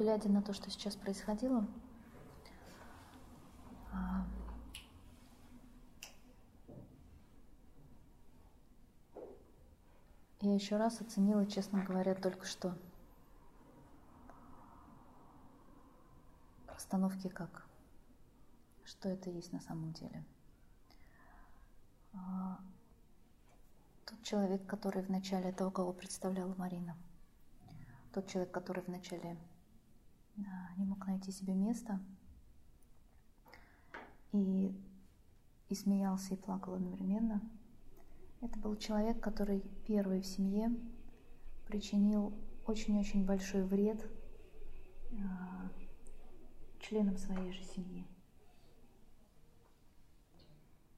глядя на то, что сейчас происходило, а, я еще раз оценила, честно говоря, только что расстановки как, что это есть на самом деле. А, тот человек, который в начале того, кого представляла Марина, тот человек, который вначале не мог найти себе места и, и смеялся и плакал одновременно, это был человек, который первый в семье причинил очень-очень большой вред а, членам своей же семьи.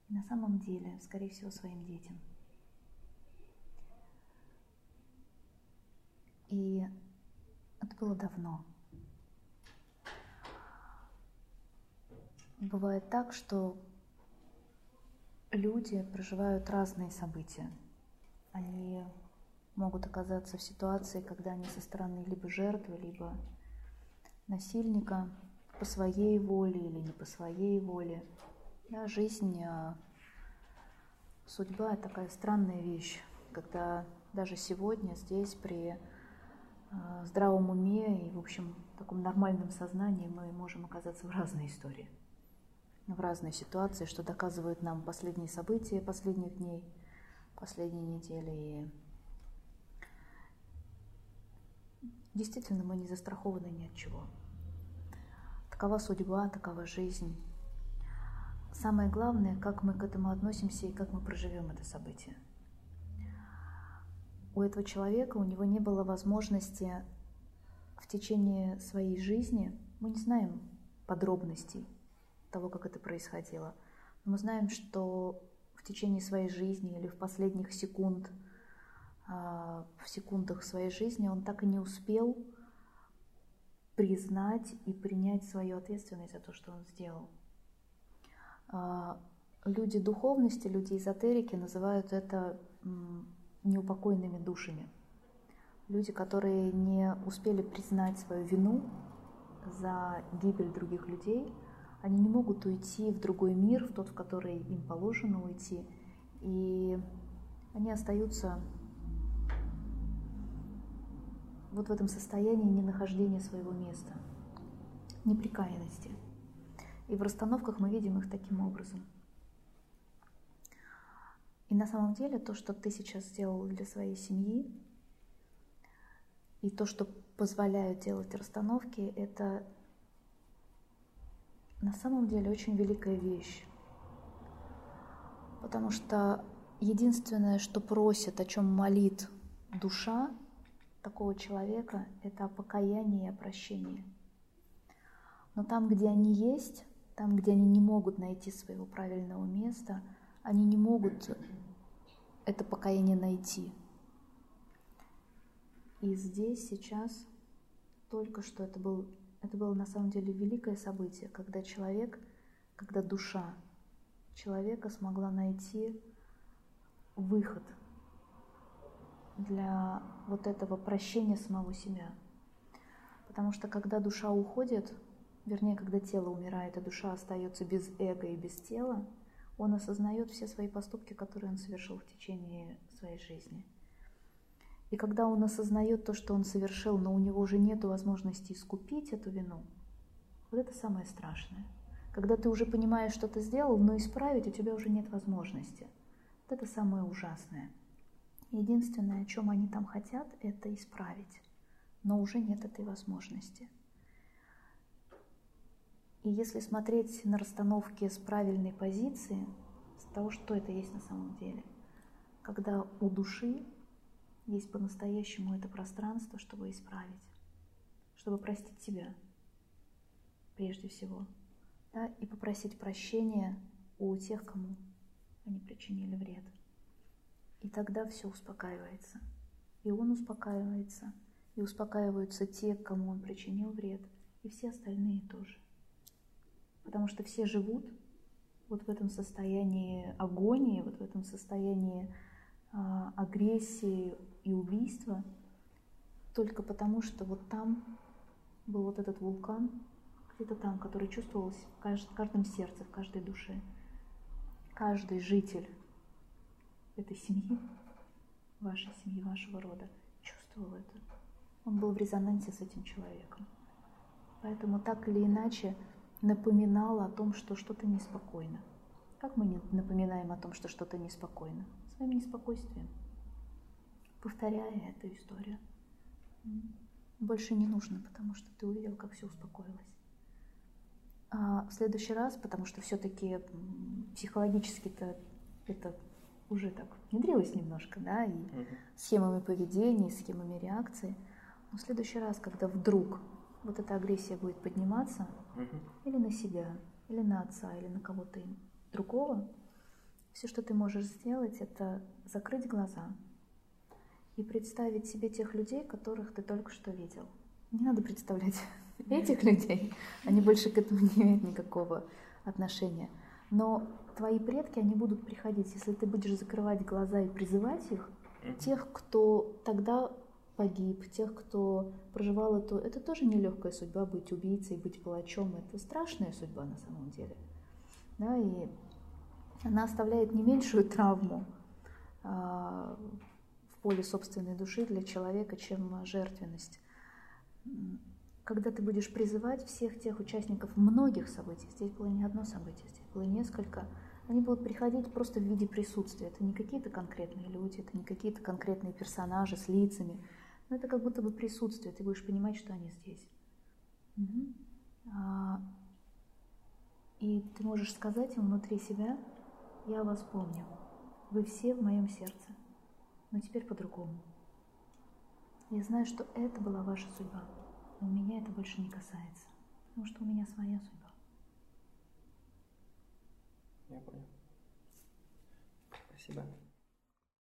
И на самом деле, скорее всего, своим детям. И это было давно. Бывает так, что люди проживают разные события. Они могут оказаться в ситуации, когда они со стороны либо жертвы, либо насильника по своей воле или не по своей воле. Да, жизнь, а, судьба – такая странная вещь, когда даже сегодня здесь при а, здравом уме и, в общем, таком нормальном сознании мы можем оказаться в разной истории в разные ситуации, что доказывают нам последние события последних дней, последней недели. И действительно, мы не застрахованы ни от чего. Такова судьба, такова жизнь. Самое главное, как мы к этому относимся и как мы проживем это событие. У этого человека, у него не было возможности в течение своей жизни, мы не знаем подробностей, того, как это происходило. Но мы знаем, что в течение своей жизни или в последних секунд, а, в секундах своей жизни он так и не успел признать и принять свою ответственность за то, что он сделал. А, люди духовности, люди эзотерики называют это неупокойными душами. Люди, которые не успели признать свою вину за гибель других людей – они не могут уйти в другой мир, в тот, в который им положено уйти. И они остаются вот в этом состоянии ненахождения своего места, неприкаянности. И в расстановках мы видим их таким образом. И на самом деле то, что ты сейчас сделал для своей семьи, и то, что позволяют делать расстановки, это на самом деле очень великая вещь. Потому что единственное, что просит, о чем молит душа такого человека, это о покаянии и о прощении. Но там, где они есть, там, где они не могут найти своего правильного места, они не могут это покаяние найти. И здесь, сейчас, только что это был это было на самом деле великое событие, когда человек, когда душа человека смогла найти выход для вот этого прощения самого себя. Потому что когда душа уходит, вернее, когда тело умирает, а душа остается без эго и без тела, он осознает все свои поступки, которые он совершил в течение своей жизни. И когда он осознает то, что он совершил, но у него уже нет возможности искупить эту вину, вот это самое страшное. Когда ты уже понимаешь, что ты сделал, но исправить у тебя уже нет возможности. Вот это самое ужасное. Единственное, о чем они там хотят, это исправить. Но уже нет этой возможности. И если смотреть на расстановки с правильной позиции, с того, что это есть на самом деле, когда у души есть по-настоящему это пространство, чтобы исправить, чтобы простить себя прежде всего, да, и попросить прощения у тех, кому они причинили вред. И тогда все успокаивается. И он успокаивается, и успокаиваются те, кому он причинил вред, и все остальные тоже. Потому что все живут вот в этом состоянии агонии, вот в этом состоянии агрессии и убийства только потому, что вот там был вот этот вулкан, где-то там, который чувствовался в каждом сердце, в каждой душе. Каждый житель этой семьи, вашей семьи, вашего рода, чувствовал это. Он был в резонансе с этим человеком. Поэтому так или иначе напоминало о том, что что-то неспокойно. Как мы напоминаем о том, что что-то неспокойно? Своим неспокойствием. Повторяя эту историю. Больше не нужно, потому что ты увидел, как все успокоилось. А в следующий раз, потому что все-таки психологически-то это уже так внедрилось немножко, да, и угу. схемами поведения, и схемами реакции. Но в следующий раз, когда вдруг вот эта агрессия будет подниматься, угу. или на себя, или на отца, или на кого-то другого, все, что ты можешь сделать, это закрыть глаза и представить себе тех людей, которых ты только что видел. Не надо представлять этих людей, они больше к этому не имеют никакого отношения. Но твои предки, они будут приходить, если ты будешь закрывать глаза и призывать их, тех, кто тогда погиб, тех, кто проживал эту... Это тоже нелегкая судьба быть убийцей, быть палачом. Это страшная судьба на самом деле. Да, и она оставляет не меньшую травму а, в поле собственной души для человека, чем жертвенность. Когда ты будешь призывать всех тех участников многих событий, здесь было не одно событие, здесь было несколько, они будут приходить просто в виде присутствия. Это не какие-то конкретные люди, это не какие-то конкретные персонажи с лицами, но это как будто бы присутствие, ты будешь понимать, что они здесь. Угу. И ты можешь сказать им внутри себя, я вас помню, вы все в моем сердце, но теперь по-другому. Я знаю, что это была ваша судьба, но меня это больше не касается, потому что у меня своя судьба. Я понял. Спасибо.